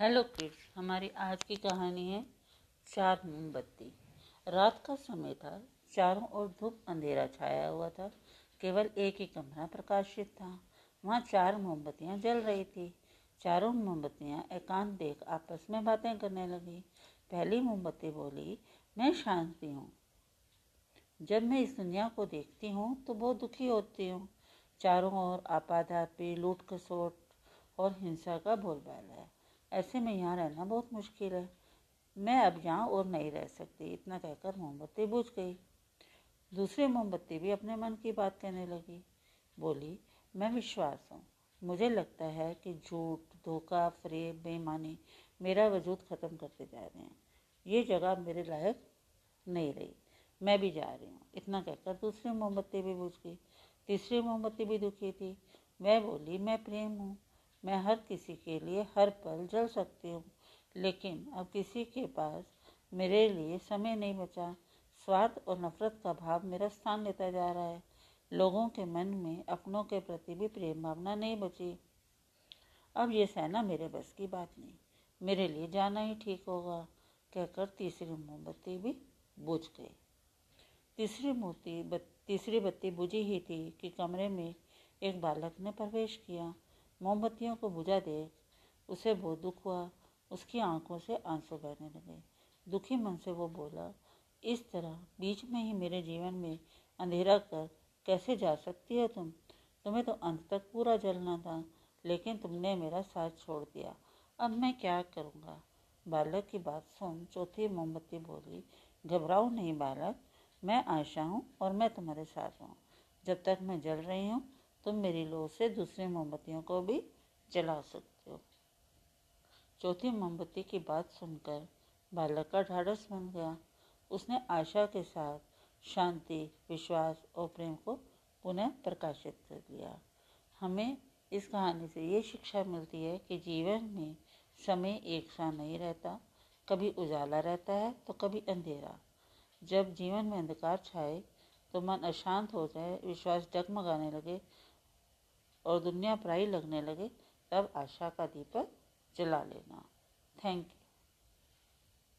Hello kids, हमारी आज की कहानी है चार मोमबत्ती। रात का समय था, चारों ओर धूप अंधेरा छाया हुआ था, केवल एक ही कमरा प्रकाशित था। वहाँ चार मोमबत्तियाँ जल रही थी। चारों मोमबत्तियाँ एकांत देख आपस में बातें करने लगी। पहली मोमबत्ती बोली, मैं शांति हूँ। जब मैं इस दुनिया को देखती हूँ तो बहुत दुखी होती हूँ। चारों ओर आपाधापी लूट खसोट और हिंसा का बोलबाला है। ऐसे में यहाँ रहना बहुत मुश्किल है। मैं अब यहाँ और नहीं रह सकती, इतना कहकर मोमबत्ती बुझ गई। दूसरी मोमबत्ती भी अपने मन की बात कहने लगी। बोली, मैं विश्वास हूँ। मुझे लगता है कि झूठ, धोखा, फरेब, बेईमानी मेरा वजूद ख़त्म करते जा रहे हैं। ये जगह मेरे लायक नहीं रही। मैं भी जा रही हूँ। इतना कहकर दूसरी मोमबत्ती भी बुझ गई। तीसरी मोमबत्ती भी दुखी थी। मैं बोली, मैं प्रेम हूँ। मैं हर किसी के लिए हर पल जल सकती हूँ, लेकिन अब किसी के पास मेरे लिए समय नहीं बचा। स्वार्थ और नफरत का भाव मेरा स्थान लेता जा रहा है। लोगों के मन में अपनों के प्रति भी प्रेम भावना नहीं बची। अब ये सहना मेरे बस की बात नहीं, मेरे लिए जाना ही ठीक होगा, कहकर तीसरी मोमबत्ती भी बुझ गई। तीसरी मूर्ति तीसरी बत्ती बुझी ही थी कि कमरे में एक बालक ने प्रवेश किया। मोमबत्तियों को बुझा देख उसे बहुत दुख हुआ, उसकी आँखों से आँसू बहने लगे। दुखी मन से वो बोला, इस तरह बीच में ही मेरे जीवन में अंधेरा कर कैसे जा सकती हो तुम? तुम्हें तो अंत तक पूरा जलना था, लेकिन तुमने मेरा साथ छोड़ दिया। अब मैं क्या करूँगा? बालक की बात सुन चौथी मोमबत्ती बोली, घबराओ नहीं बालक, मैं आशा हूँ और मैं तुम्हारे साथ हूँ। जब तक मैं जल रही हूँ तुम मेरी लो से दूसरी मोमबत्तियों को भी जला सकते हो। चौथी मोमबत्ती की बात सुनकर बालक का ढाढ़स बन गया। उसने आशा के साथ शांति, विश्वास और प्रेम को पुनः प्रकाशित कर दिया हमें इस कहानी से ये शिक्षा मिलती है कि जीवन में समय एक सा नहीं रहता। कभी उजाला रहता है तो कभी अंधेरा। जब जीवन में अंधकार छाए तो मन अशांत हो जाए, विश्वास डगमगाने लगे और दुनिया प्राय लगने लगे तब आशा का दीपक जला लेना। Thank you